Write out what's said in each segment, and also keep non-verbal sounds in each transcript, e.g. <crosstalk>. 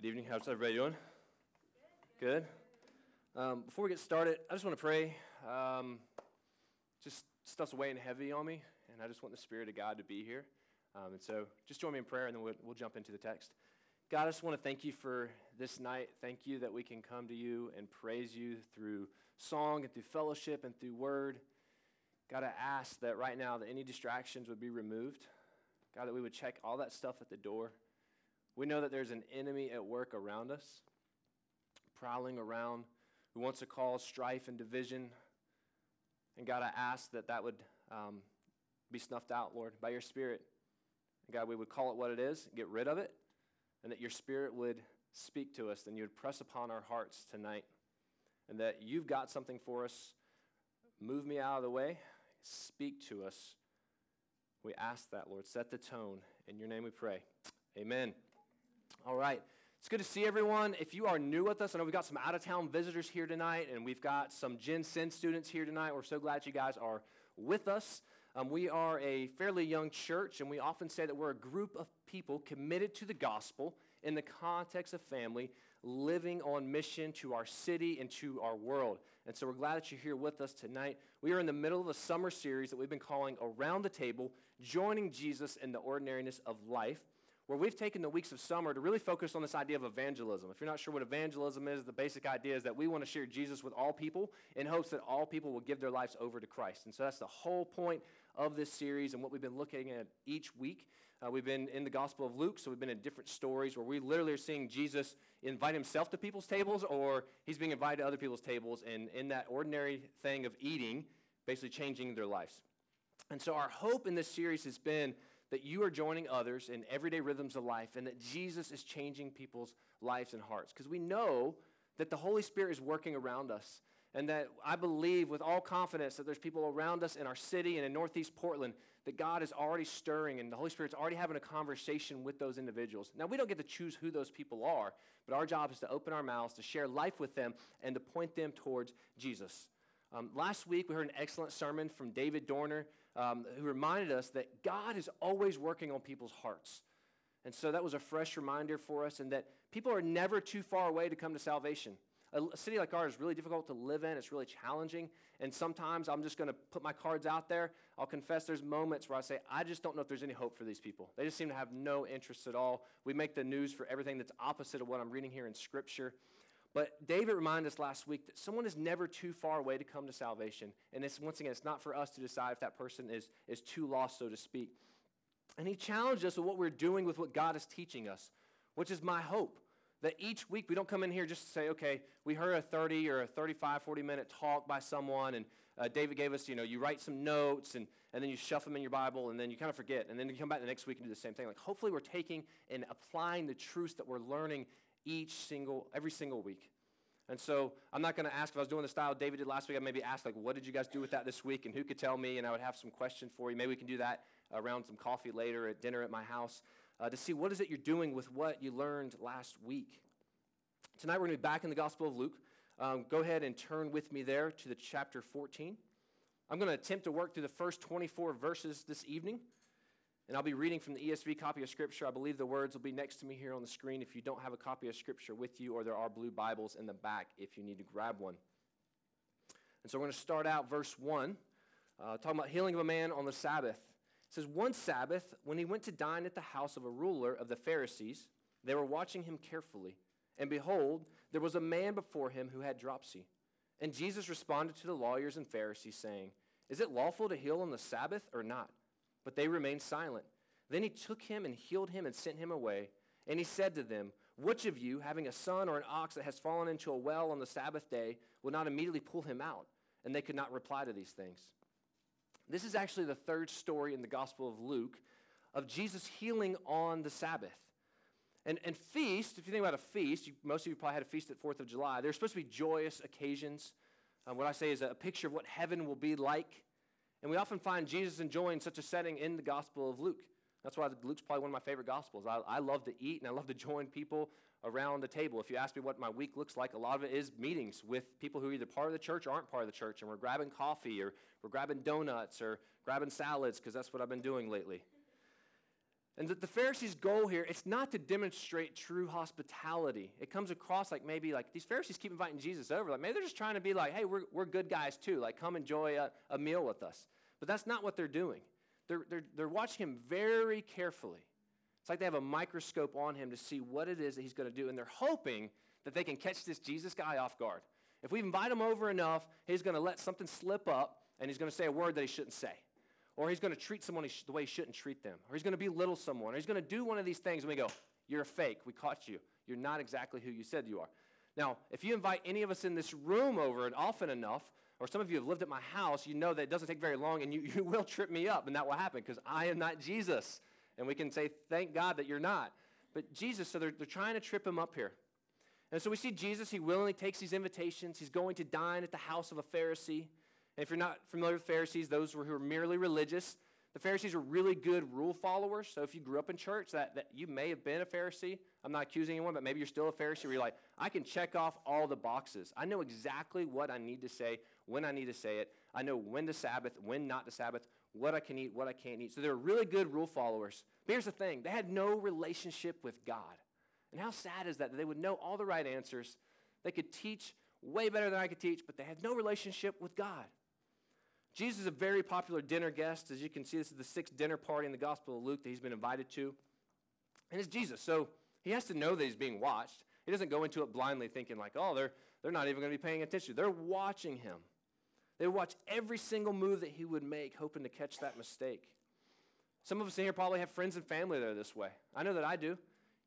Good evening. How's everybody doing? Good. Um, before we get started, I just want to pray. Um, just stuff's weighing heavy on me, and I just want the Spirit of God to be here. Um, and so just join me in prayer, and then we'll, we'll jump into the text. God, I just want to thank you for this night. Thank you that we can come to you and praise you through song and through fellowship and through word. God, I ask that right now that any distractions would be removed. God, that we would check all that stuff at the door we know that there's an enemy at work around us, prowling around, who wants to cause strife and division. And God, I ask that that would um, be snuffed out, Lord, by your Spirit. And God, we would call it what it is, get rid of it, and that your Spirit would speak to us, and you would press upon our hearts tonight, and that you've got something for us. Move me out of the way, speak to us. We ask that, Lord. Set the tone. In your name we pray. Amen. All right. It's good to see everyone. If you are new with us, I know we've got some out of town visitors here tonight, and we've got some Gen Sin students here tonight. We're so glad you guys are with us. Um, we are a fairly young church, and we often say that we're a group of people committed to the gospel in the context of family, living on mission to our city and to our world. And so we're glad that you're here with us tonight. We are in the middle of a summer series that we've been calling Around the Table, Joining Jesus in the Ordinariness of Life where we've taken the weeks of summer to really focus on this idea of evangelism. If you're not sure what evangelism is, the basic idea is that we want to share Jesus with all people in hopes that all people will give their lives over to Christ. And so that's the whole point of this series and what we've been looking at each week. Uh, we've been in the Gospel of Luke, so we've been in different stories where we literally are seeing Jesus invite himself to people's tables or he's being invited to other people's tables and in that ordinary thing of eating, basically changing their lives. And so our hope in this series has been that you are joining others in everyday rhythms of life and that Jesus is changing people's lives and hearts. Because we know that the Holy Spirit is working around us. And that I believe with all confidence that there's people around us in our city and in Northeast Portland that God is already stirring and the Holy Spirit's already having a conversation with those individuals. Now, we don't get to choose who those people are, but our job is to open our mouths, to share life with them, and to point them towards Jesus. Um, last week, we heard an excellent sermon from David Dorner um, who reminded us that God is always working on people's hearts. And so that was a fresh reminder for us, and that people are never too far away to come to salvation. A, a city like ours is really difficult to live in, it's really challenging. And sometimes I'm just going to put my cards out there. I'll confess there's moments where I say, I just don't know if there's any hope for these people. They just seem to have no interest at all. We make the news for everything that's opposite of what I'm reading here in Scripture. But David reminded us last week that someone is never too far away to come to salvation. And it's, once again, it's not for us to decide if that person is, is too lost, so to speak. And he challenged us with what we're doing with what God is teaching us, which is my hope. That each week we don't come in here just to say, okay, we heard a 30 or a 35, 40 minute talk by someone, and uh, David gave us, you know, you write some notes and, and then you shuff them in your Bible, and then you kind of forget. And then you come back the next week and do the same thing. Like, hopefully, we're taking and applying the truths that we're learning each single, every single week. And so I'm not going to ask if I was doing the style David did last week. I maybe ask like, what did you guys do with that this week, and who could tell me? And I would have some questions for you. Maybe we can do that around some coffee later at dinner at my house uh, to see what is it you're doing with what you learned last week. Tonight we're going to be back in the Gospel of Luke. Um, go ahead and turn with me there to the chapter 14. I'm going to attempt to work through the first 24 verses this evening. And I'll be reading from the ESV copy of Scripture. I believe the words will be next to me here on the screen if you don't have a copy of Scripture with you, or there are blue Bibles in the back if you need to grab one. And so we're going to start out verse 1, uh, talking about healing of a man on the Sabbath. It says, One Sabbath, when he went to dine at the house of a ruler of the Pharisees, they were watching him carefully. And behold, there was a man before him who had dropsy. And Jesus responded to the lawyers and Pharisees, saying, Is it lawful to heal on the Sabbath or not? But they remained silent. Then he took him and healed him and sent him away. And he said to them, Which of you, having a son or an ox that has fallen into a well on the Sabbath day, will not immediately pull him out? And they could not reply to these things. This is actually the third story in the Gospel of Luke of Jesus healing on the Sabbath. And, and feast, if you think about a feast, you, most of you probably had a feast at 4th of July. They're supposed to be joyous occasions. Um, what I say is a picture of what heaven will be like. And we often find Jesus enjoying such a setting in the Gospel of Luke. That's why Luke's probably one of my favorite Gospels. I, I love to eat and I love to join people around the table. If you ask me what my week looks like, a lot of it is meetings with people who are either part of the church or aren't part of the church. And we're grabbing coffee or we're grabbing donuts or grabbing salads because that's what I've been doing lately. And that the Pharisees' goal here, it's not to demonstrate true hospitality. It comes across like maybe like these Pharisees keep inviting Jesus over. Like maybe they're just trying to be like, hey, we're, we're good guys too. Like come enjoy a, a meal with us. But that's not what they're doing. They're, they're, they're watching him very carefully. It's like they have a microscope on him to see what it is that he's going to do. And they're hoping that they can catch this Jesus guy off guard. If we invite him over enough, he's going to let something slip up and he's going to say a word that he shouldn't say or he's going to treat someone the way he shouldn't treat them, or he's going to belittle someone, or he's going to do one of these things, and we go, You're a fake. We caught you. You're not exactly who you said you are. Now, if you invite any of us in this room over and often enough, or some of you have lived at my house, you know that it doesn't take very long, and you, <laughs> you will trip me up, and that will happen because I am not Jesus. And we can say, Thank God that you're not. But Jesus, so they're, they're trying to trip him up here. And so we see Jesus, he willingly takes these invitations. He's going to dine at the house of a Pharisee. And if you're not familiar with Pharisees, those were who were merely religious, the Pharisees were really good rule followers. So if you grew up in church, that, that you may have been a Pharisee. I'm not accusing anyone, but maybe you're still a Pharisee where you're like, I can check off all the boxes. I know exactly what I need to say, when I need to say it. I know when to Sabbath, when not to Sabbath, what I can eat, what I can't eat. So they're really good rule followers. But here's the thing they had no relationship with God. And how sad is that? That they would know all the right answers. They could teach way better than I could teach, but they had no relationship with God. Jesus is a very popular dinner guest. As you can see, this is the sixth dinner party in the Gospel of Luke that he's been invited to. And it's Jesus, so he has to know that he's being watched. He doesn't go into it blindly thinking, like, oh, they're, they're not even going to be paying attention. They're watching him. They watch every single move that he would make, hoping to catch that mistake. Some of us in here probably have friends and family that are this way. I know that I do.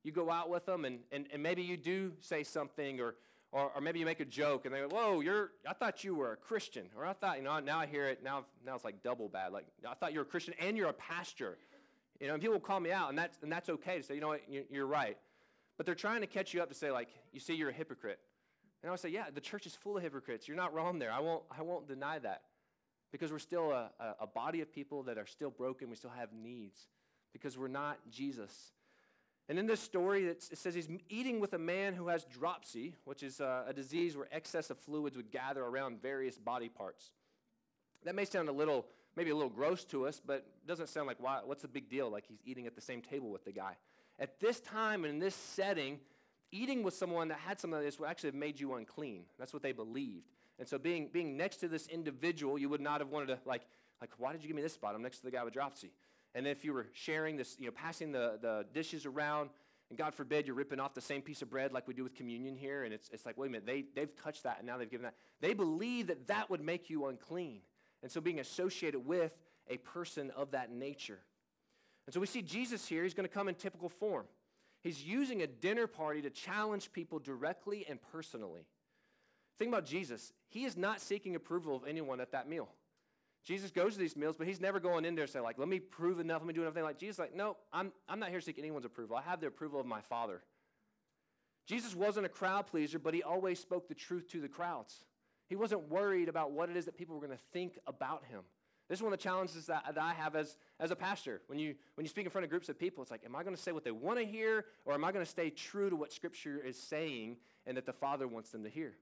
You go out with them, and, and, and maybe you do say something or, or, or maybe you make a joke and they go, whoa, you're, I thought you were a Christian. Or I thought, you know, now I hear it, now, now it's like double bad. Like, I thought you were a Christian and you're a pastor. You know, and people will call me out, and that's, and that's okay to say, you know what, you're right. But they're trying to catch you up to say, like, you see, you're a hypocrite. And I say, yeah, the church is full of hypocrites. You're not wrong there. I won't, I won't deny that. Because we're still a, a, a body of people that are still broken. We still have needs. Because we're not Jesus. And in this story, it says he's eating with a man who has dropsy, which is a, a disease where excess of fluids would gather around various body parts. That may sound a little, maybe a little gross to us, but it doesn't sound like, why, what's the big deal? Like he's eating at the same table with the guy. At this time and in this setting, eating with someone that had something like this would actually have made you unclean. That's what they believed. And so being, being next to this individual, you would not have wanted to, like, like, why did you give me this spot? I'm next to the guy with dropsy. And if you were sharing this, you know, passing the, the dishes around, and God forbid you're ripping off the same piece of bread like we do with communion here, and it's, it's like, wait a minute, they, they've touched that and now they've given that. They believe that that would make you unclean. And so being associated with a person of that nature. And so we see Jesus here, he's going to come in typical form. He's using a dinner party to challenge people directly and personally. Think about Jesus. He is not seeking approval of anyone at that meal. Jesus goes to these meals, but he's never going in there and say, like, let me prove enough, let me do enough. Like Jesus, like, no, I'm, I'm not here to seek anyone's approval. I have the approval of my Father. Jesus wasn't a crowd pleaser, but he always spoke the truth to the crowds. He wasn't worried about what it is that people were going to think about him. This is one of the challenges that, that I have as, as a pastor. When you, when you speak in front of groups of people, it's like, am I going to say what they want to hear, or am I going to stay true to what Scripture is saying and that the Father wants them to hear?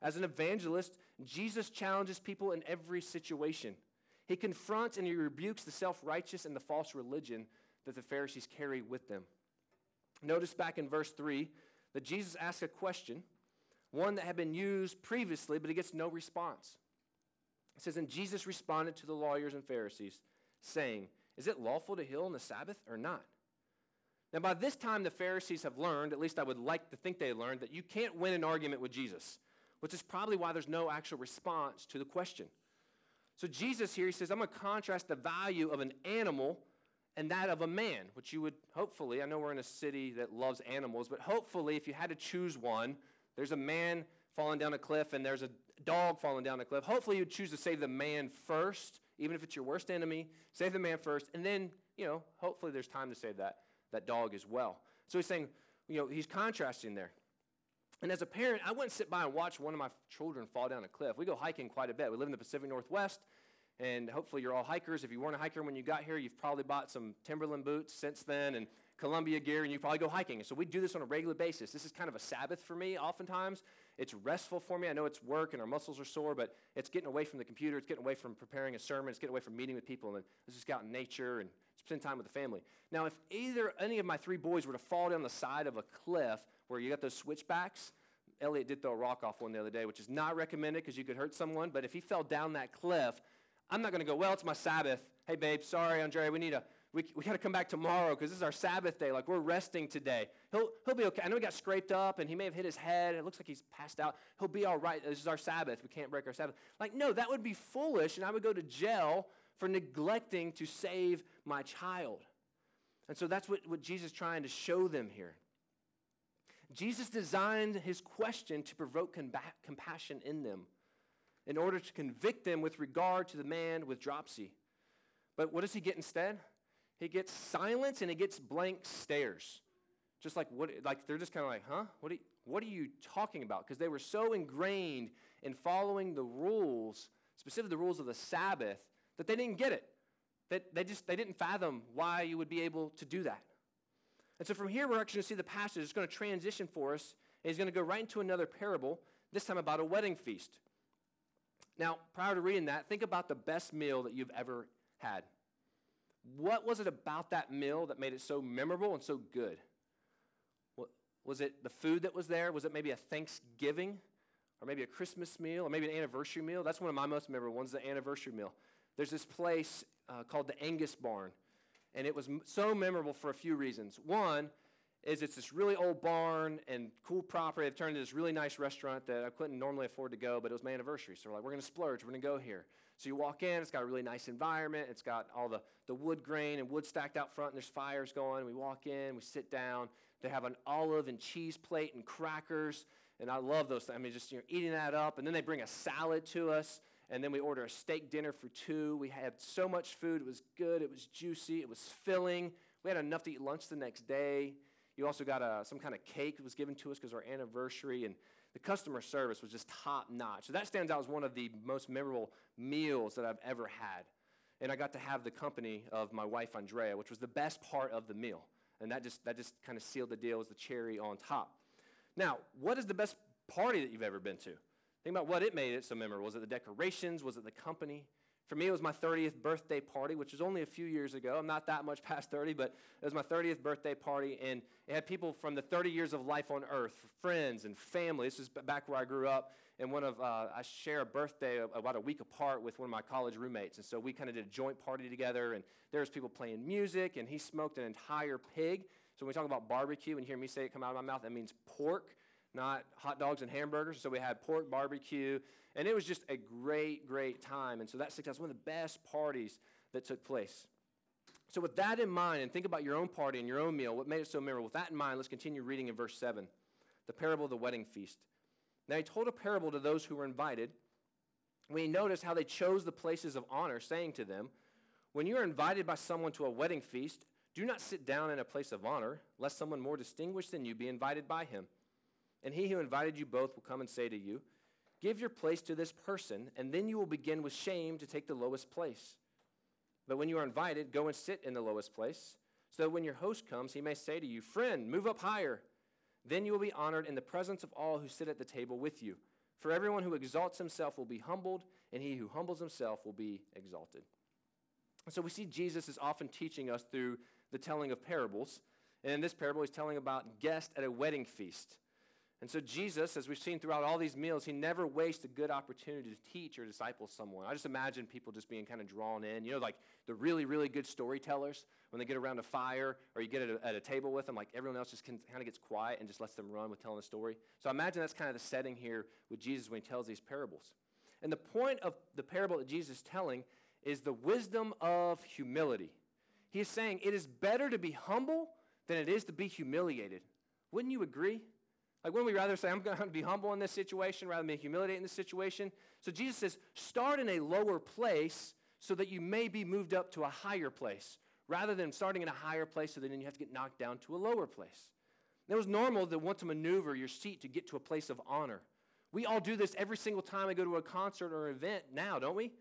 As an evangelist, Jesus challenges people in every situation. He confronts and he rebukes the self righteous and the false religion that the Pharisees carry with them. Notice back in verse 3 that Jesus asks a question, one that had been used previously, but he gets no response. It says, And Jesus responded to the lawyers and Pharisees, saying, Is it lawful to heal on the Sabbath or not? Now, by this time, the Pharisees have learned, at least I would like to think they learned, that you can't win an argument with Jesus which is probably why there's no actual response to the question. So Jesus here, he says, I'm going to contrast the value of an animal and that of a man, which you would hopefully, I know we're in a city that loves animals, but hopefully, if you had to choose one, there's a man falling down a cliff and there's a dog falling down a cliff. Hopefully, you'd choose to save the man first, even if it's your worst enemy. Save the man first, and then, you know, hopefully there's time to save that, that dog as well. So he's saying, you know, he's contrasting there. And as a parent, I wouldn't sit by and watch one of my children fall down a cliff. We go hiking quite a bit. We live in the Pacific Northwest, and hopefully you're all hikers. If you weren't a hiker when you got here, you've probably bought some Timberland boots since then and Columbia gear, and you probably go hiking. So we do this on a regular basis. This is kind of a Sabbath for me oftentimes. It's restful for me. I know it's work and our muscles are sore, but it's getting away from the computer. It's getting away from preparing a sermon. It's getting away from meeting with people. And let's just out in nature and spend time with the family. Now, if either any of my three boys were to fall down the side of a cliff where you got those switchbacks, Elliot did throw a rock off one the other day, which is not recommended because you could hurt someone. But if he fell down that cliff, I'm not going to go, well, it's my Sabbath. Hey, babe, sorry, Andre, we need a, we, we got to come back tomorrow because this is our Sabbath day. Like, we're resting today. He'll, he'll be okay. I know he got scraped up and he may have hit his head. It looks like he's passed out. He'll be all right. This is our Sabbath. We can't break our Sabbath. Like, no, that would be foolish, and I would go to jail for neglecting to save my child. And so that's what, what Jesus is trying to show them here. Jesus designed his question to provoke compassion in them in order to convict them with regard to the man with dropsy. But what does he get instead? He gets silence and he gets blank stares. Just like what like they're just kind of like, "Huh? What are you, what are you talking about?" Because they were so ingrained in following the rules, specifically the rules of the Sabbath, that they didn't get it. That they just they didn't fathom why you would be able to do that. And so from here we're actually going to see the passage is going to transition for us, and he's going to go right into another parable, this time about a wedding feast. Now, prior to reading that, think about the best meal that you've ever had. What was it about that meal that made it so memorable and so good? Was it the food that was there? Was it maybe a Thanksgiving? Or maybe a Christmas meal? Or maybe an anniversary meal? That's one of my most memorable ones, the anniversary meal. There's this place uh, called the Angus Barn, and it was m- so memorable for a few reasons. One is it's this really old barn and cool property. They've turned into this really nice restaurant that I couldn't normally afford to go, but it was my anniversary. So we're like, we're going to splurge. We're going to go here. So you walk in, it's got a really nice environment. It's got all the, the wood grain and wood stacked out front, and there's fires going. We walk in, we sit down. They have an olive and cheese plate and crackers, and I love those. I mean, just you know, eating that up. And then they bring a salad to us and then we order a steak dinner for two. We had so much food. It was good. It was juicy. It was filling. We had enough to eat lunch the next day. You also got a, some kind of cake that was given to us because our anniversary, and the customer service was just top notch. So that stands out as one of the most memorable meals that I've ever had. And I got to have the company of my wife Andrea, which was the best part of the meal. And that just, that just kind of sealed the deal as the cherry on top. Now, what is the best party that you've ever been to? Think about what it made it so memorable. Was it the decorations? Was it the company? For me, it was my 30th birthday party, which was only a few years ago. I'm not that much past 30, but it was my 30th birthday party, and it had people from the 30 years of life on earth, friends and family. This is back where I grew up, and one of uh, I share a birthday about a week apart with one of my college roommates, and so we kind of did a joint party together. And there was people playing music, and he smoked an entire pig. So when we talk about barbecue, and hear me say it come out of my mouth, that means pork not hot dogs and hamburgers. So we had pork barbecue, and it was just a great, great time. And so that out. one of the best parties that took place. So, with that in mind, and think about your own party and your own meal, what made it so memorable? With that in mind, let's continue reading in verse 7, the parable of the wedding feast. Now, he told a parable to those who were invited. We notice how they chose the places of honor, saying to them, When you are invited by someone to a wedding feast, do not sit down in a place of honor, lest someone more distinguished than you be invited by him. And he who invited you both will come and say to you, Give your place to this person, and then you will begin with shame to take the lowest place. But when you are invited, go and sit in the lowest place, so that when your host comes, he may say to you, Friend, move up higher. Then you will be honored in the presence of all who sit at the table with you. For everyone who exalts himself will be humbled, and he who humbles himself will be exalted. So we see Jesus is often teaching us through the telling of parables. And in this parable, he's telling about guests at a wedding feast. And so, Jesus, as we've seen throughout all these meals, he never wastes a good opportunity to teach or disciple someone. I just imagine people just being kind of drawn in. You know, like the really, really good storytellers, when they get around a fire or you get at a, at a table with them, like everyone else just kind of gets quiet and just lets them run with telling the story. So, I imagine that's kind of the setting here with Jesus when he tells these parables. And the point of the parable that Jesus is telling is the wisdom of humility. He is saying it is better to be humble than it is to be humiliated. Wouldn't you agree? Like, wouldn't we rather say, I'm going to be humble in this situation rather than be humiliated in this situation? So Jesus says, start in a lower place so that you may be moved up to a higher place, rather than starting in a higher place so that then you have to get knocked down to a lower place. And it was normal to want to maneuver your seat to get to a place of honor. We all do this every single time I go to a concert or an event now, don't we?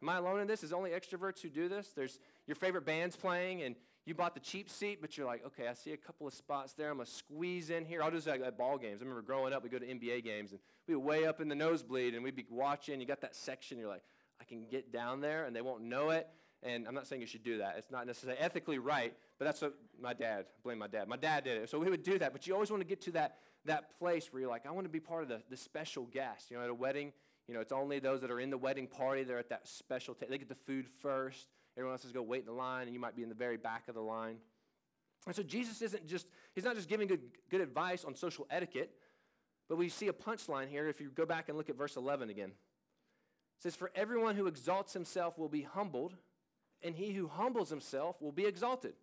Am I alone in this? Is only extroverts who do this? There's your favorite band's playing, and you bought the cheap seat, but you're like, okay, I see a couple of spots there. I'm going to squeeze in here. I'll do this at, ball games. I remember growing up, we go to NBA games, and we would way up in the nosebleed, and we'd be watching. You got that section, you're like, I can get down there, and they won't know it. And I'm not saying you should do that. It's not necessarily ethically right, but that's what my dad, blame my dad. My dad did it. So we would do that. But you always want to get to that, that place where you're like, I want to be part of the, the special guest. You know, at a wedding, you know, it's only those that are in the wedding party. They're at that special table. They get the food first. Everyone else has to go wait in the line, and you might be in the very back of the line. And so Jesus isn't just, he's not just giving good, good advice on social etiquette, but we see a punchline here if you go back and look at verse 11 again. It says, For everyone who exalts himself will be humbled, and he who humbles himself will be exalted.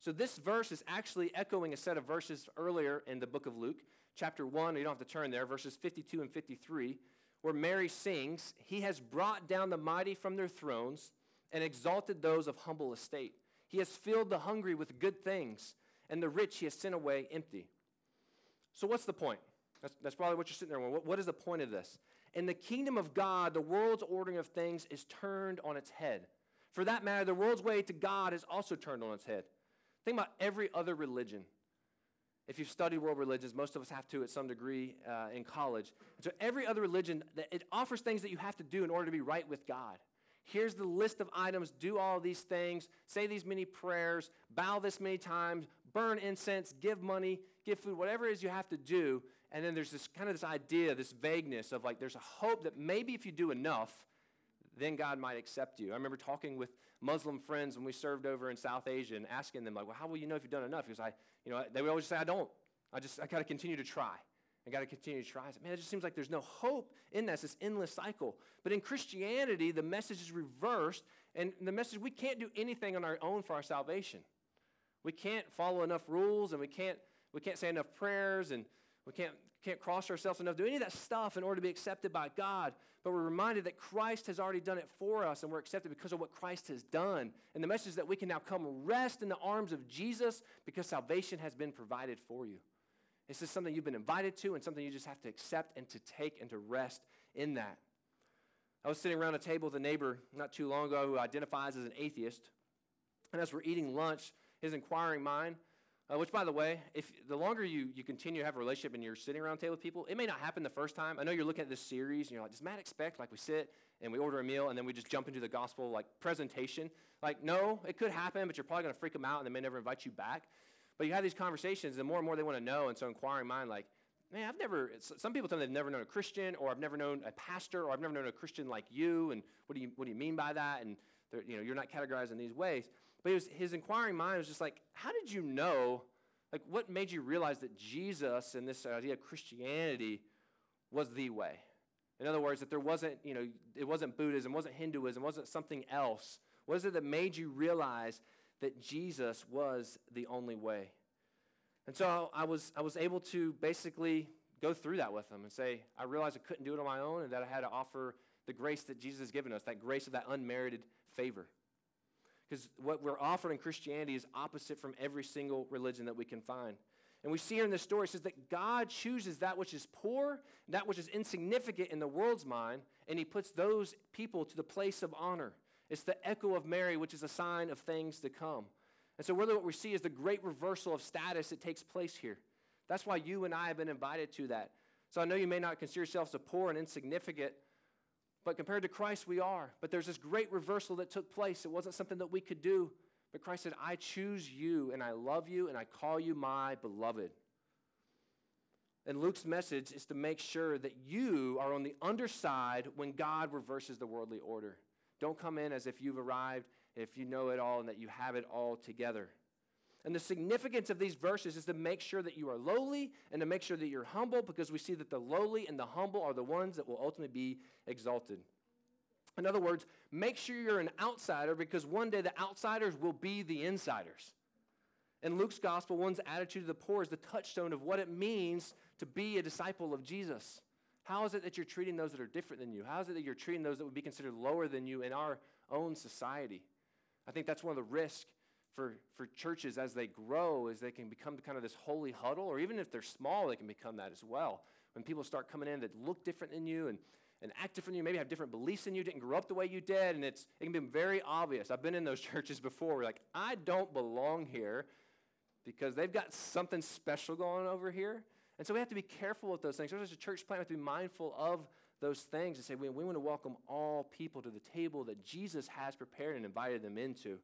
So this verse is actually echoing a set of verses earlier in the book of Luke, chapter 1. You don't have to turn there, verses 52 and 53, where Mary sings, He has brought down the mighty from their thrones and exalted those of humble estate. He has filled the hungry with good things, and the rich he has sent away empty. So, what's the point? That's, that's probably what you're sitting there. What, what is the point of this? In the kingdom of God, the world's ordering of things is turned on its head. For that matter, the world's way to God is also turned on its head. Think about every other religion. If you've studied world religions, most of us have to at some degree uh, in college. So every other religion, it offers things that you have to do in order to be right with God. Here's the list of items. Do all these things. Say these many prayers. Bow this many times. Burn incense. Give money. Give food. Whatever it is you have to do. And then there's this kind of this idea, this vagueness of like there's a hope that maybe if you do enough, then God might accept you. I remember talking with Muslim friends when we served over in South Asia and asking them like, well, how will you know if you've done enough? Because I, you know, they would always say, I don't. I just, I got to continue to try. I got to continue to try. Man, it just seems like there's no hope in this, this endless cycle. But in Christianity, the message is reversed, and the message we can't do anything on our own for our salvation. We can't follow enough rules, and we can't we can't say enough prayers, and we can't can't cross ourselves enough, do any of that stuff in order to be accepted by God. But we're reminded that Christ has already done it for us, and we're accepted because of what Christ has done. And the message is that we can now come rest in the arms of Jesus because salvation has been provided for you. This is something you've been invited to and something you just have to accept and to take and to rest in that. I was sitting around a table with a neighbor not too long ago who identifies as an atheist. And as we're eating lunch, his inquiring mind, uh, which by the way, if the longer you, you continue to have a relationship and you're sitting around a table with people, it may not happen the first time. I know you're looking at this series and you're like, does Matt expect like we sit and we order a meal and then we just jump into the gospel like presentation? Like, no, it could happen, but you're probably going to freak them out and they may never invite you back. But you have these conversations, the more and more they want to know. And so, inquiring mind, like, man, I've never, some people tell me they've never known a Christian, or I've never known a pastor, or I've never known a Christian like you. And what do you, what do you mean by that? And, you know, you're not categorized in these ways. But was, his inquiring mind was just like, how did you know, like, what made you realize that Jesus and this idea of Christianity was the way? In other words, that there wasn't, you know, it wasn't Buddhism, wasn't Hinduism, wasn't something else. What is it that made you realize that Jesus was the only way. And so I was, I was able to basically go through that with them and say, I realized I couldn't do it on my own and that I had to offer the grace that Jesus has given us, that grace of that unmerited favor. Because what we're offered in Christianity is opposite from every single religion that we can find. And we see here in this story, it says that God chooses that which is poor, that which is insignificant in the world's mind, and he puts those people to the place of honor. It's the echo of Mary, which is a sign of things to come. And so, really, what we see is the great reversal of status that takes place here. That's why you and I have been invited to that. So, I know you may not consider yourselves poor and insignificant, but compared to Christ, we are. But there's this great reversal that took place. It wasn't something that we could do. But Christ said, I choose you, and I love you, and I call you my beloved. And Luke's message is to make sure that you are on the underside when God reverses the worldly order. Don't come in as if you've arrived, if you know it all, and that you have it all together. And the significance of these verses is to make sure that you are lowly and to make sure that you're humble because we see that the lowly and the humble are the ones that will ultimately be exalted. In other words, make sure you're an outsider because one day the outsiders will be the insiders. In Luke's gospel, one's attitude to the poor is the touchstone of what it means to be a disciple of Jesus. How is it that you're treating those that are different than you? How is it that you're treating those that would be considered lower than you in our own society? I think that's one of the risks for, for churches as they grow, is they can become kind of this holy huddle, or even if they're small, they can become that as well. When people start coming in that look different than you and, and act different than you, maybe have different beliefs than you, didn't grow up the way you did, and it's, it can be very obvious. I've been in those <laughs> churches before where like, I don't belong here because they've got something special going over here. And so we have to be careful with those things. As a church plant, we have to be mindful of those things and say, we, we want to welcome all people to the table that Jesus has prepared and invited them into.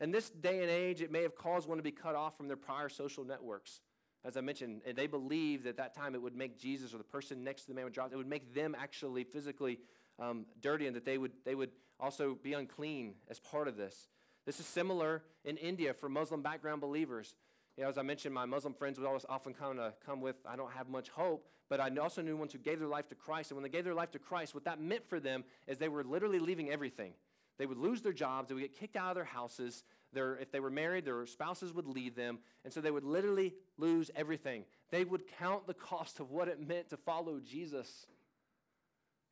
In this day and age, it may have caused one to be cut off from their prior social networks. As I mentioned, and they believed at that time it would make Jesus or the person next to the man with drops, it would make them actually physically um, dirty and that they would, they would also be unclean as part of this. This is similar in India for Muslim background believers. You know, as I mentioned, my Muslim friends would always often kind of come with, I don't have much hope, but I also knew ones who gave their life to Christ. And when they gave their life to Christ, what that meant for them is they were literally leaving everything. They would lose their jobs, they would get kicked out of their houses. Their, if they were married, their spouses would leave them. And so they would literally lose everything. They would count the cost of what it meant to follow Jesus,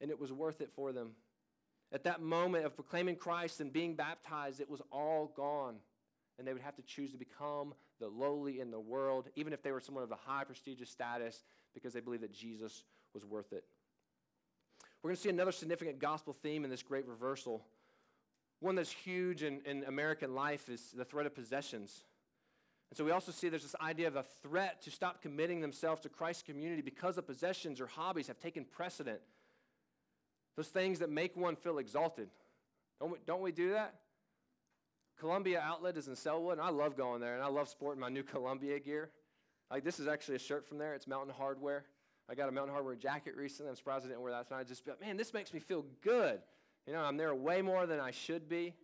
and it was worth it for them. At that moment of proclaiming Christ and being baptized, it was all gone. And they would have to choose to become the lowly in the world, even if they were someone of a high prestigious status, because they believed that Jesus was worth it. We're going to see another significant gospel theme in this great reversal. One that's huge in, in American life is the threat of possessions. And so we also see there's this idea of a threat to stop committing themselves to Christ's community because of possessions or hobbies have taken precedent those things that make one feel exalted. Don't we, don't we do that? Columbia Outlet is in Sellwood, and I love going there, and I love sporting my new Columbia gear. Like, this is actually a shirt from there. It's Mountain Hardwear. I got a Mountain Hardwear jacket recently. I'm surprised I didn't wear that tonight. I just, man, this makes me feel good. You know, I'm there way more than I should be.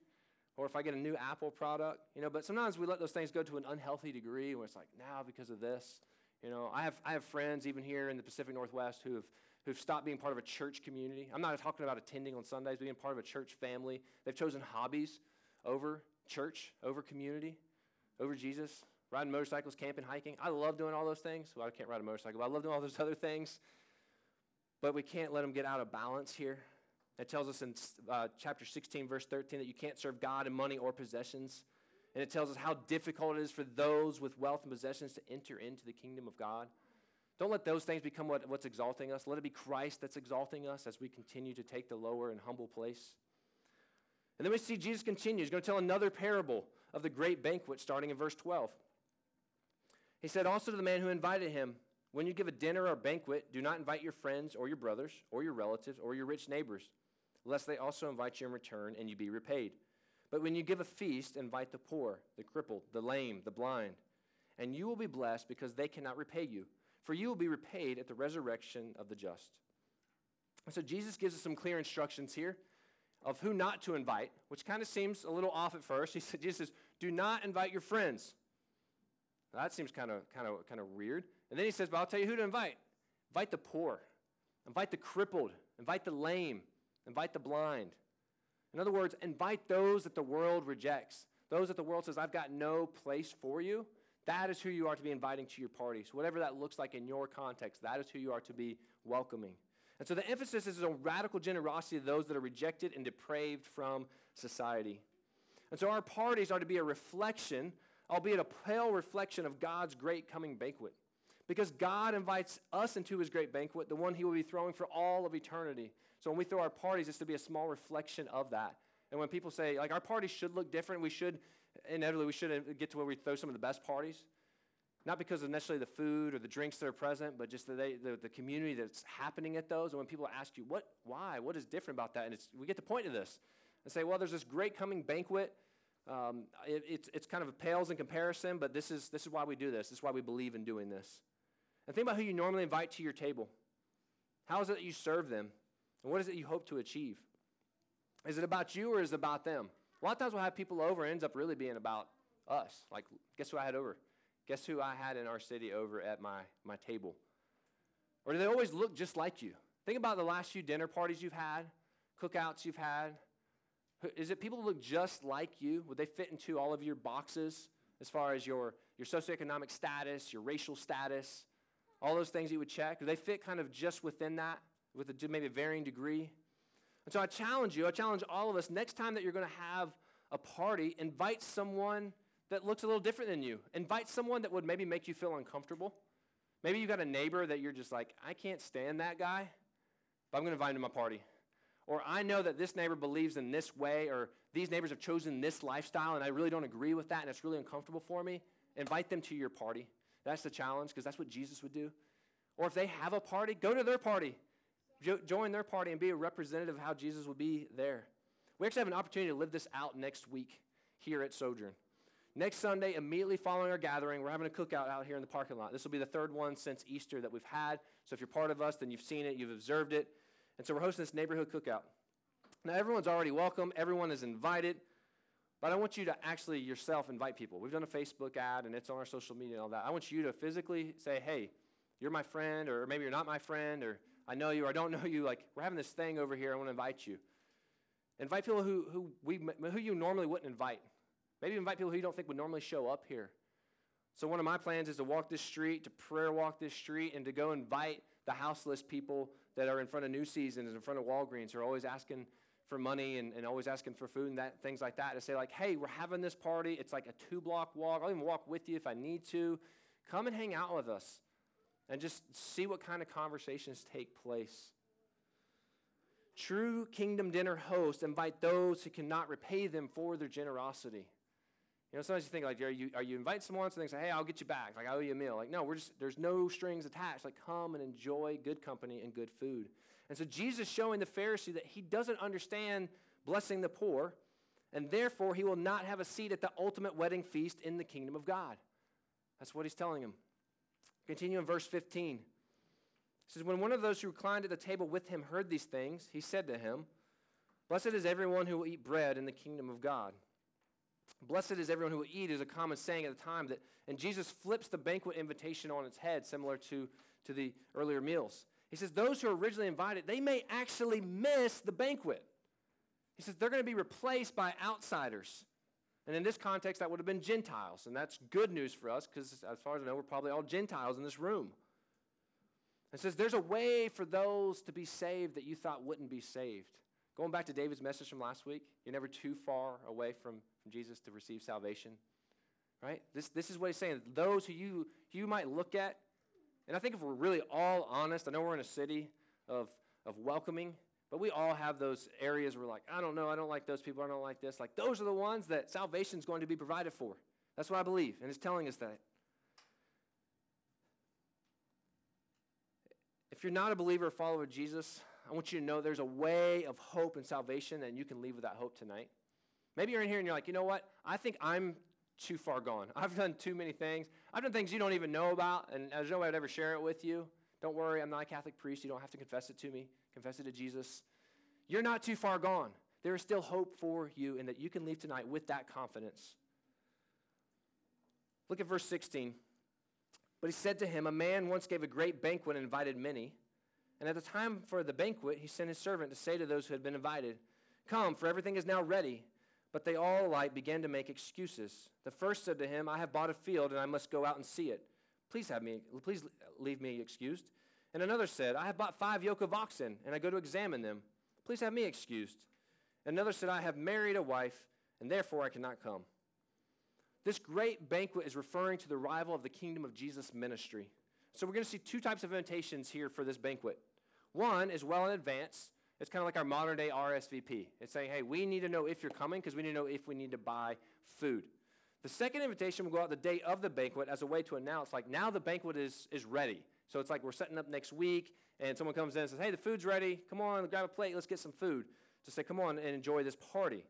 Or if I get a new Apple product, you know, but sometimes we let those things go to an unhealthy degree where it's like, now because of this. You know, I have, I have friends even here in the Pacific Northwest who have who've stopped being part of a church community. I'm not talking about attending on Sundays, being part of a church family. They've chosen hobbies over church, over community, over Jesus. Riding motorcycles, camping, hiking. I love doing all those things. Well, I can't ride a motorcycle, but I love doing all those <laughs> other things. But we can't let them get out of balance here. It tells us in uh, chapter 16, verse 13, that you can't serve God in money or possessions. And it tells us how difficult it is for those with wealth and possessions to enter into the kingdom of God. Don't let those things become what, what's exalting us. Let it be Christ that's exalting us as we continue to take the lower and humble place. And then we see Jesus continue. He's going to tell another parable of the great banquet starting in verse 12. He said also to the man who invited him, When you give a dinner or banquet, do not invite your friends or your brothers or your relatives or your rich neighbors, lest they also invite you in return and you be repaid. But when you give a feast, invite the poor, the crippled, the lame, the blind, and you will be blessed because they cannot repay you for you will be repaid at the resurrection of the just. So Jesus gives us some clear instructions here of who not to invite, which kind of seems a little off at first. He said, Jesus says, do not invite your friends. Now, that seems kind of kind of kind of weird. And then he says, but I'll tell you who to invite. Invite the poor, invite the crippled, invite the lame, invite the blind. In other words, invite those that the world rejects. Those that the world says, I've got no place for you. That is who you are to be inviting to your parties. Whatever that looks like in your context, that is who you are to be welcoming. And so the emphasis is on radical generosity of those that are rejected and depraved from society. And so our parties are to be a reflection, albeit a pale reflection of God's great coming banquet. Because God invites us into his great banquet, the one he will be throwing for all of eternity. So when we throw our parties, it's to be a small reflection of that. And when people say, like, our parties should look different, we should inevitably we should get to where we throw some of the best parties. Not because of necessarily the food or the drinks that are present, but just the, the, the community that's happening at those. And when people ask you, what, why, what is different about that? And it's, we get the point of this and say, well, there's this great coming banquet. Um, it, it's, it's kind of pales in comparison, but this is, this is why we do this. This is why we believe in doing this. And think about who you normally invite to your table. How is it that you serve them? And what is it you hope to achieve? Is it about you or is it about them? A lot of times we'll have people over and ends up really being about us. Like, guess who I had over? Guess who I had in our city over at my, my table? Or do they always look just like you? Think about the last few dinner parties you've had, cookouts you've had. Is it people who look just like you? Would they fit into all of your boxes as far as your, your socioeconomic status, your racial status, all those things you would check? Do they fit kind of just within that with a, maybe a varying degree? And so I challenge you, I challenge all of us, next time that you're going to have a party, invite someone that looks a little different than you. Invite someone that would maybe make you feel uncomfortable. Maybe you've got a neighbor that you're just like, I can't stand that guy, but I'm going to invite him to my party. Or I know that this neighbor believes in this way, or these neighbors have chosen this lifestyle, and I really don't agree with that, and it's really uncomfortable for me. Invite them to your party. That's the challenge, because that's what Jesus would do. Or if they have a party, go to their party. jo- join their party and be a representative of how Jesus would be there. We actually have an opportunity to live this out next week here at Sojourn. Next Sunday, immediately following our gathering, we're having a cookout out here in the parking lot. This will be the third one since Easter that we've had. So if you're part of us, then you've seen it, you've observed it. And so we're hosting this neighborhood cookout. Now, everyone's already welcome, everyone is invited, but I want you to actually yourself invite people. We've done a Facebook ad and it's on our social media and all that. I want you to physically say, hey, you're my friend, or maybe you're not my friend, or I know you or I don't know you. Like, we're having this thing over here, I want to invite you. Invite people who, who, we, who you normally wouldn't invite. Maybe invite people who you don't think would normally show up here. So, one of my plans is to walk this street, to prayer walk this street, and to go invite the houseless people that are in front of New Seasons, in front of Walgreens, who are always asking for money and, and always asking for food and that, things like that. To say, like, hey, we're having this party. It's like a two block walk. I'll even walk with you if I need to. Come and hang out with us and just see what kind of conversations take place. True kingdom dinner hosts invite those who cannot repay them for their generosity. You know, sometimes you think like, are you, are you inviting someone so they say, hey, I'll get you back. Like, I owe you a meal. Like, no, we're just, there's no strings attached. Like, come and enjoy good company and good food. And so Jesus showing the Pharisee that he doesn't understand blessing the poor, and therefore he will not have a seat at the ultimate wedding feast in the kingdom of God. That's what he's telling him. Continue in verse 15. It says, When one of those who reclined at the table with him heard these things, he said to him, Blessed is everyone who will eat bread in the kingdom of God. Blessed is everyone who will eat is a common saying at the time that, and Jesus flips the banquet invitation on its head, similar to, to the earlier meals. He says, Those who are originally invited, they may actually miss the banquet. He says, They're going to be replaced by outsiders. And in this context, that would have been Gentiles. And that's good news for us because, as far as I know, we're probably all Gentiles in this room. It says, There's a way for those to be saved that you thought wouldn't be saved. Going back to David's message from last week, you're never too far away from, from Jesus to receive salvation. Right? This, this is what he's saying. Those who you, you might look at, and I think if we're really all honest, I know we're in a city of, of welcoming, but we all have those areas where we're like, I don't know, I don't like those people, I don't like this. Like, those are the ones that salvation is going to be provided for. That's what I believe, and it's telling us that. If you're not a believer or follower of Jesus, I want you to know there's a way of hope and salvation, and you can leave with that hope tonight. Maybe you're in here and you're like, you know what? I think I'm too far gone. <laughs> I've done too many things. I've done things you don't even know about, and there's no way I'd ever share it with you. Don't worry, I'm not a Catholic priest. You don't have to confess it to me. Confess it to Jesus. You're not too far gone. There is still hope for you, and that you can leave tonight with that confidence. Look at verse 16. But he said to him, A man once gave a great banquet and invited many. And at the time for the banquet, he sent his servant to say to those who had been invited, Come, for everything is now ready. But they all alike began to make excuses. The first said to him, I have bought a field and I must go out and see it. Please have me, please leave me excused. And another said, I have bought five yoke of oxen and I go to examine them. Please have me excused. And another said, I have married a wife and therefore I cannot come. This great banquet is referring to the arrival of the kingdom of Jesus' ministry. So we're going to see two types of invitations here for this banquet. One is well in advance. It's kind of like our modern day RSVP. It's saying, hey, we need to know if you're coming because we need to know if we need to buy food. The second invitation will go out the day of the banquet as a way to announce, like, now the banquet is, is ready. So it's like we're setting up next week, and someone comes in and says, hey, the food's ready. Come on, grab a plate. Let's get some food. To say, come on and enjoy this party.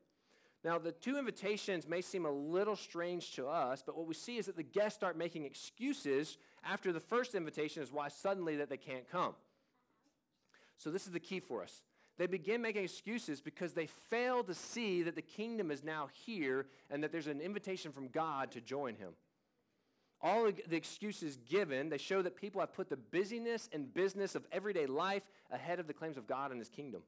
Now, the two invitations may seem a little strange to us, but what we see is that the guests start making excuses after the first invitation is why suddenly that they can't come. So this is the key for us. They begin making excuses because they fail to see that the kingdom is now here and that there's an invitation from God to join him. All the excuses given, they show that people have put the busyness and business of everyday life ahead of the claims of God and his kingdom.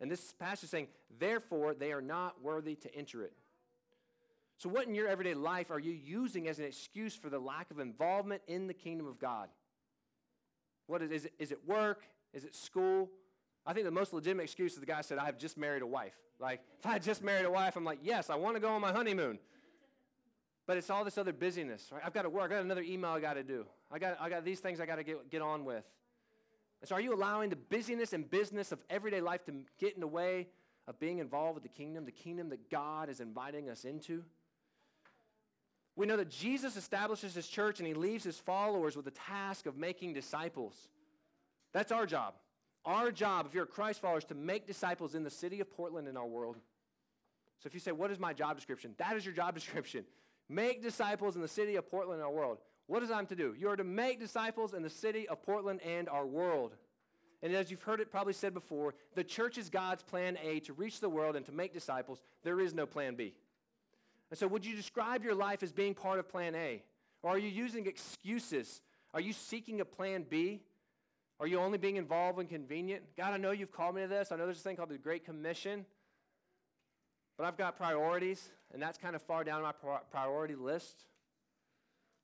And this passage is saying, therefore, they are not worthy to enter it. So, what in your everyday life are you using as an excuse for the lack of involvement in the kingdom of God? What is, is, it, is it work? Is it school? I think the most legitimate excuse is the guy said, I have just married a wife. Like, if I just married a wife, I'm like, yes, I want to go on my honeymoon. But it's all this other busyness. Right? I've got to work. I got another email I got to do. I got, I got these things I got to get, get on with. And so, are you allowing the busyness and business of everyday life to get in the way of being involved with the kingdom, the kingdom that God is inviting us into? We know that Jesus establishes his church and he leaves his followers with the task of making disciples. That's our job. Our job, if you're a Christ follower, is to make disciples in the city of Portland in our world. So if you say, What is my job description? That is your job <laughs> description. Make disciples in the city of Portland in our world. What is I'm to do? You are to make disciples in the city of Portland and our world. And as you've heard it probably said before, the church is God's plan A to reach the world and to make disciples. There is no plan B. And so, would you describe your life as being part of plan A? Or are you using excuses? Are you seeking a plan B? Are you only being involved when convenient? God, I know you've called me to this. I know there's a thing called the Great Commission. But I've got priorities, and that's kind of far down my priority list.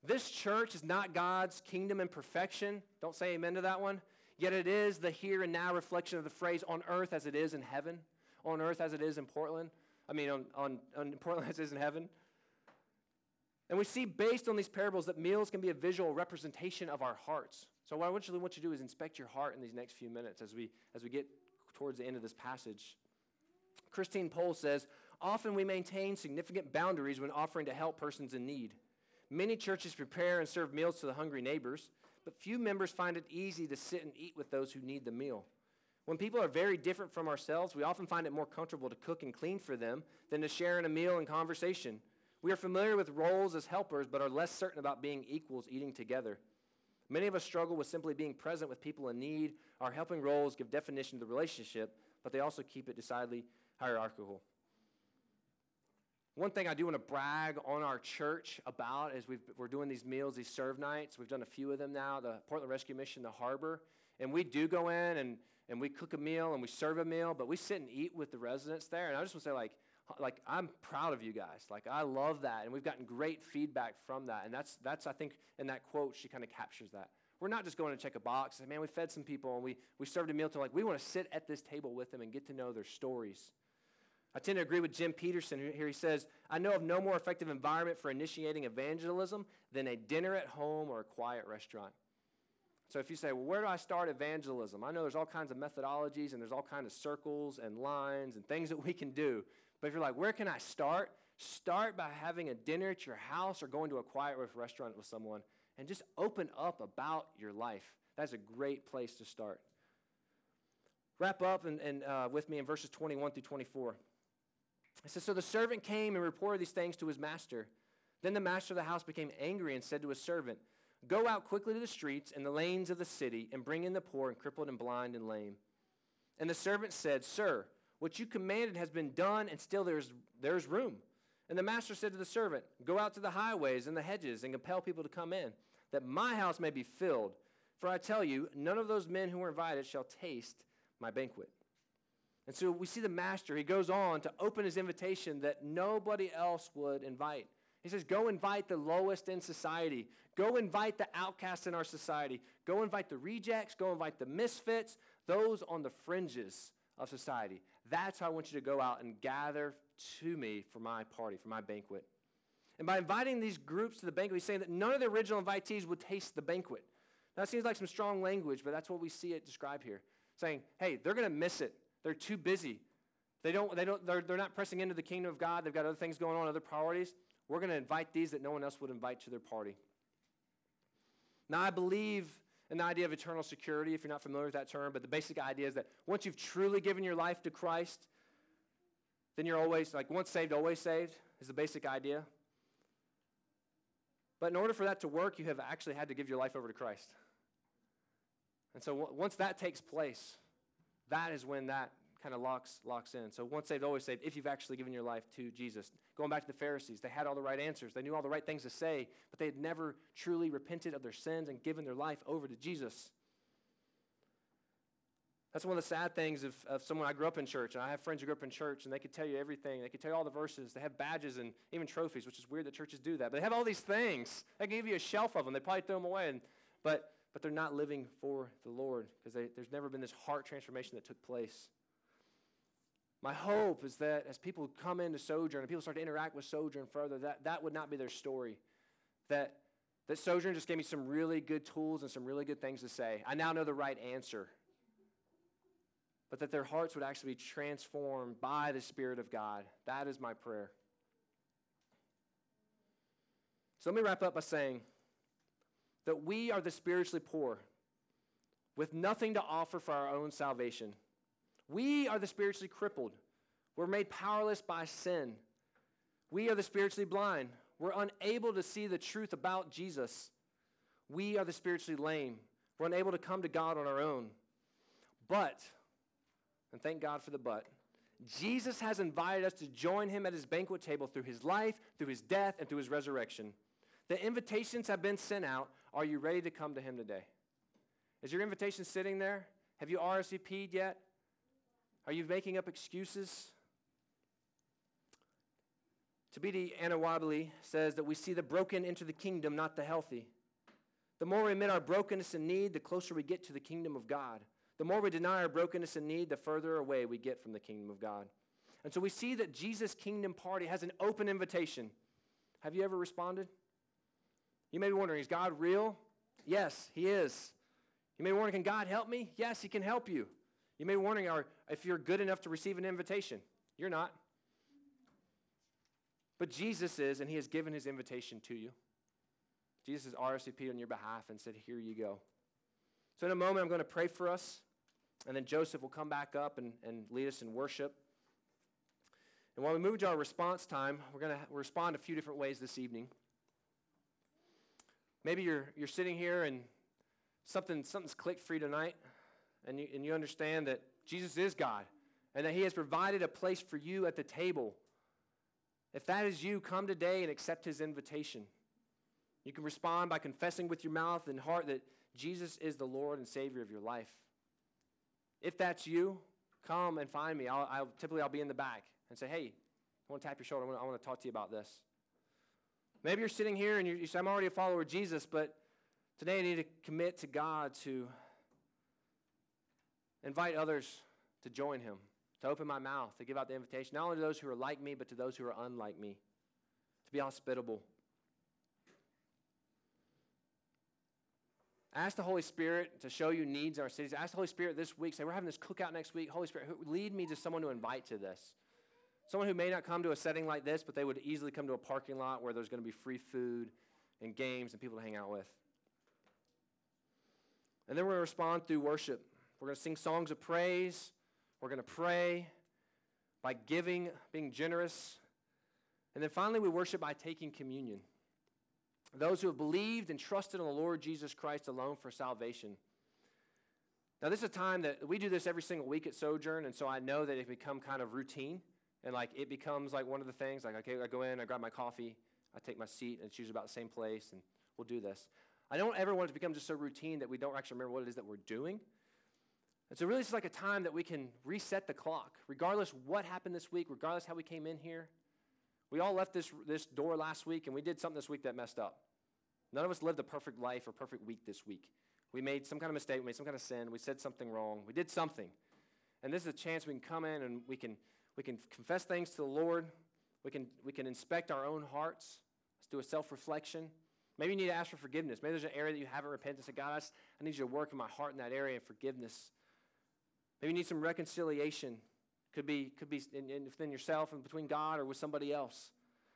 This church is not God's kingdom and perfection. Don't say amen to that one. Yet it is the here and now reflection of the phrase on earth as it is in heaven, on earth as it is in Portland. I mean, on, on, on <laughs> Portland as it is in heaven. And we see based on these parables that meals can be a visual representation of our hearts. So what I want you, to, want you to do is inspect your heart in these next few minutes as we, as we get towards the end of this passage. Christine Pohl says, often we maintain significant boundaries when offering to help persons in need. Many churches prepare and serve meals to the hungry neighbors, but few members find it easy to sit and eat with those who need the meal. When people are very different from ourselves, we often find it more comfortable to cook and clean for them than to share in a meal and conversation. We are familiar with roles as helpers, but are less certain about being equals eating together. Many of us struggle with simply being present with people in need. Our helping roles give definition to the relationship, but they also keep it decidedly hierarchical. One thing I do want to brag on our church about is we are doing these meals, these serve nights. We've done a few of them now, the Portland Rescue Mission, the Harbor. And we do go in and, and we cook a meal and we serve a meal, but we sit and eat with the residents there. And I just want to say, like, like I'm proud of you guys. Like I love that, and we've gotten great feedback from that. And that's that's I think in that quote she kind of captures that. We're not just going to check a box. Man, we fed some people and we we served a meal to like we want to sit at this table with them and get to know their stories. I tend to agree with Jim Petersen here. He says, I know of no more effective environment for initiating evangelism than a dinner at home or a quiet restaurant. So if you say, well, where do I start evangelism? I know there's all kinds of methodologies and there's all kinds of circles and lines and things that we can do. But if you're like, where can I start? Start by having a dinner at your house or going to a quiet restaurant with someone and just open up about your life. That's a great place to start. Wrap up and, and uh, with me in verses 21 through 24. It says, So the servant came and reported these things to his master. Then the master of the house became angry and said to his servant, Go out quickly to the streets and the lanes of the city and bring in the poor and crippled and blind and lame. And the servant said, Sir, what you commanded has been done, and still there's, there's room. And the master said to the servant, Go out to the highways and the hedges and compel people to come in, that my house may be filled. For I tell you, none of those men who were invited shall taste my banquet. And so we see the master, he goes on to open his invitation that nobody else would invite. He says, Go invite the lowest in society. Go invite the outcasts in our society. Go invite the rejects. Go invite the misfits, those on the fringes of society. That's how I want you to go out and gather to me for my party, for my banquet. And by inviting these groups to the banquet, he's saying that none of the original invitees would taste the banquet. Now, that seems like some strong language, but that's what we see it described here. Saying, hey, they're going to miss it. They're too busy. They don't, they don't, they're, they're not pressing into the kingdom of God. They've got other things going on, other priorities. We're going to invite these that no one else would invite to their party. Now, I believe in the idea of eternal security, if you're not familiar with that term, but the basic idea is that once you've truly given your life to Christ, then you're always, like, once saved, always saved, is the basic idea. But in order for that to work, you have actually had to give your life over to Christ. And so w- once that takes place, that is when that kind of locks, locks in. So once saved, always saved, if you've actually given your life to Jesus. Going back to the Pharisees, they had all the right answers. They knew all the right things to say, but they had never truly repented of their sins and given their life over to Jesus. That's one of the sad things of, of someone I grew up in church, and I have friends who grew up in church, and they could tell you everything. They could tell you all the verses. They have badges and even trophies, which is weird that churches do that. But they have all these things. They can give you a shelf of them. They probably throw them away. And, but, but they're not living for the Lord because there's never been this heart transformation that took place. My hope is that as people come into Sojourn and people start to interact with Sojourn further, that, that would not be their story. That, that Sojourn just gave me some really good tools and some really good things to say. I now know the right answer. But that their hearts would actually be transformed by the Spirit of God. That is my prayer. So let me wrap up by saying that we are the spiritually poor. with nothing to offer for our own salvation. We are the spiritually crippled. We're made powerless by sin. We are the spiritually blind. We're unable to see the truth about Jesus. We are the spiritually lame. We're unable to come to God on our own. But, and thank God for the but, Jesus has invited us to join him at his banquet table through his life, through his death, and through his resurrection. The invitations have been sent out. Are you ready to come to him today? Is your invitation sitting there? Have you RSVP'd yet? Are you making up excuses? Thabiti Anyabwile says that we see the broken enter the kingdom, not the healthy. The more we admit our brokenness and need, the closer we get to the kingdom of God. The more we deny our brokenness and need, the further away we get from the kingdom of God. And so we see that Jesus' kingdom party has an open invitation. Have you ever responded? You may be wondering, is God real? Yes, He is. You may be wondering, can God help me? Yes, He can help you. You may be wondering are, if you're good enough to receive an invitation. You're not. But Jesus is, and He has given His invitation to you. Jesus has RSVP'd on your behalf and said, Here you go. So, in a moment, I'm going to pray for us, and then Joseph will come back up and, and lead us in worship. And while we move to our response time, we're going to respond a few different ways this evening. Maybe you're, you're sitting here and something, something's clicked for you tonight, and you, and you understand that Jesus is God and that He has provided a place for you at the table. If that is you, come today and accept His invitation. You can respond by confessing with your mouth and heart that Jesus is the Lord and Savior of your life. If that's you, come and find me. I'll, I'll typically I'll be in the back and say, "Hey, I want to tap your shoulder. I want, I want to talk to you about this." Maybe you're sitting here and you say, "I'm already a follower of Jesus, but today I need to commit to God to invite others to join Him, to open my mouth, to give out the invitation, not only to those who are like me, but to those who are unlike me, to be hospitable." Ask the Holy Spirit to show you needs in our cities. Ask the Holy Spirit this week. Say, we're having this cookout next week. Holy Spirit, lead me to someone to invite to this. Someone who may not come to a setting like this, but they would easily come to a parking lot where there's going to be free food and games and people to hang out with. And then we're going to respond through worship. We're going to sing songs of praise. We're going to pray by giving, being generous. And then finally, we worship by taking communion those who have believed and trusted in the Lord Jesus Christ alone for salvation. Now, this is a time that we do this every single week at Sojourn, and so I know that it become kind of routine, and like it becomes like one of the things. Like, okay, I go in, I grab my coffee, I take my seat, and it's usually about the same place, and we'll do this. I don't ever want it to become just so routine that we don't actually remember what it is that we're doing. And so, really, it's like a time that we can reset the clock, regardless what happened this week, regardless how we came in here. We all left this, this door last week and we did something this week that messed up. None of us lived a perfect life or perfect week this week. We made some kind of mistake, we made some kind of sin, we said something wrong, we did something. And this is a chance we can come in and we can, we can confess things to the Lord. We can, we can inspect our own hearts. Let's do a self reflection. Maybe you need to ask for forgiveness. Maybe there's an area that you haven't repented. Say, God, I need you to work in my heart in that area of forgiveness. Maybe you need some reconciliation could be, could be in, in, within yourself and between God or with somebody else.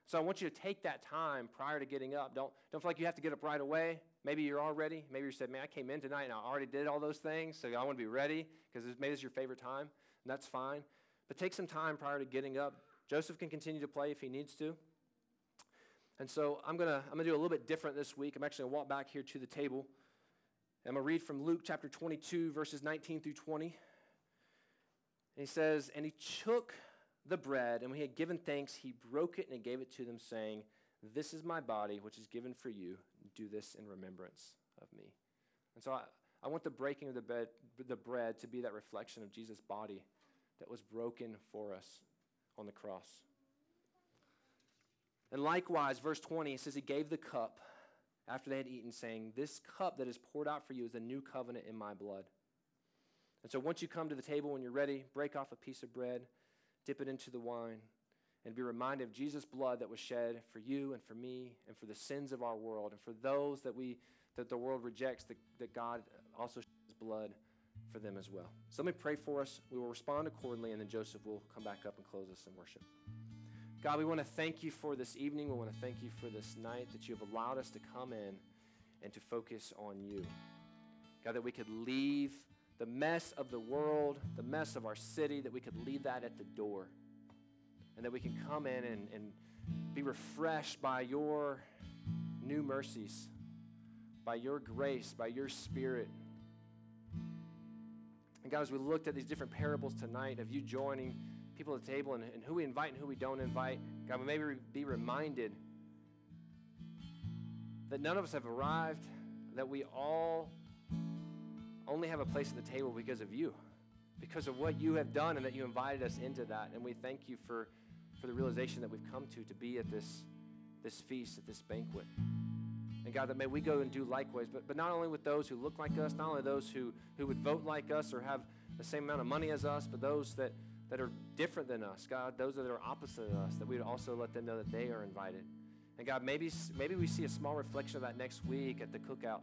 So I want you to take that time prior to getting up. Don't, don't feel like you have to get up right away. Maybe you're all ready. Maybe you said, man, I came in tonight and I already did all those things, so I want to be ready because maybe it's your favorite time, and that's fine. But take some time prior to getting up. Joseph can continue to play if he needs to. And so I'm going to I'm gonna do a little bit different this week. I'm actually going to walk back here to the table. I'm going to read from Luke chapter 22, verses 19 through 20. And he says, And he took the bread, and when he had given thanks, he broke it and he gave it to them, saying, This is my body, which is given for you. Do this in remembrance of me. And so I, I want the breaking of the, bed, the bread to be that reflection of Jesus' body that was broken for us on the cross. And likewise, verse 20, it says, He gave the cup after they had eaten, saying, This cup that is poured out for you is the new covenant in my blood. And so once you come to the table when you're ready, break off a piece of bread, dip it into the wine, and be reminded of Jesus' blood that was shed for you and for me and for the sins of our world and for those that we that the world rejects that, that God also sheds blood for them as well. So let me pray for us. We will respond accordingly, and then Joseph will come back up and close us in worship. God, we want to thank you for this evening. We want to thank you for this night that you have allowed us to come in and to focus on you. God, that we could leave the mess of the world, the mess of our city, that we could leave that at the door. And that we can come in and, and be refreshed by your new mercies, by your grace, by your spirit. And God, as we looked at these different parables tonight of you joining people at the table and, and who we invite and who we don't invite, God, we maybe be reminded that none of us have arrived, that we all only have a place at the table because of you, because of what you have done, and that you invited us into that. And we thank you for, for the realization that we've come to to be at this, this feast, at this banquet. And God, that may we go and do likewise, but, but not only with those who look like us, not only those who, who would vote like us or have the same amount of money as us, but those that, that are different than us, God, those that are opposite of us, that we would also let them know that they are invited. And God, maybe, maybe we see a small reflection of that next week at the cookout.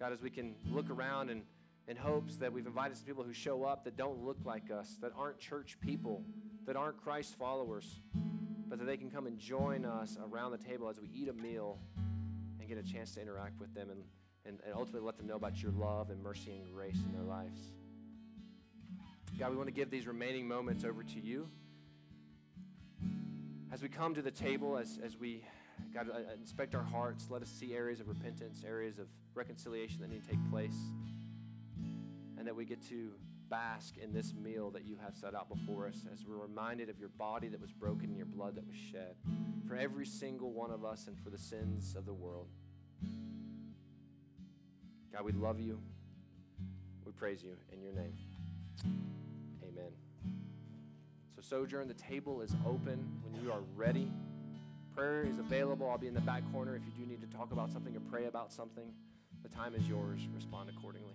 God, as we can look around and in hopes that we've invited some people who show up that don't look like us, that aren't church people, that aren't Christ followers, but that they can come and join us around the table as we eat a meal and get a chance to interact with them and, and, and ultimately let them know about your love and mercy and grace in their lives. God, we want to give these remaining moments over to you. As we come to the table, as, as we, God, uh, inspect our hearts, let us see areas of repentance, areas of reconciliation that need to take place and that we get to bask in this meal that you have set out before us as we're reminded of your body that was broken and your blood that was shed for every single one of us and for the sins of the world. God, we love you. We praise you in your name. Amen. So, Sojourn, the table is open when you are ready. Prayer is available. I'll be in the back corner if you do need to talk about something or pray about something. The time is yours. Respond accordingly.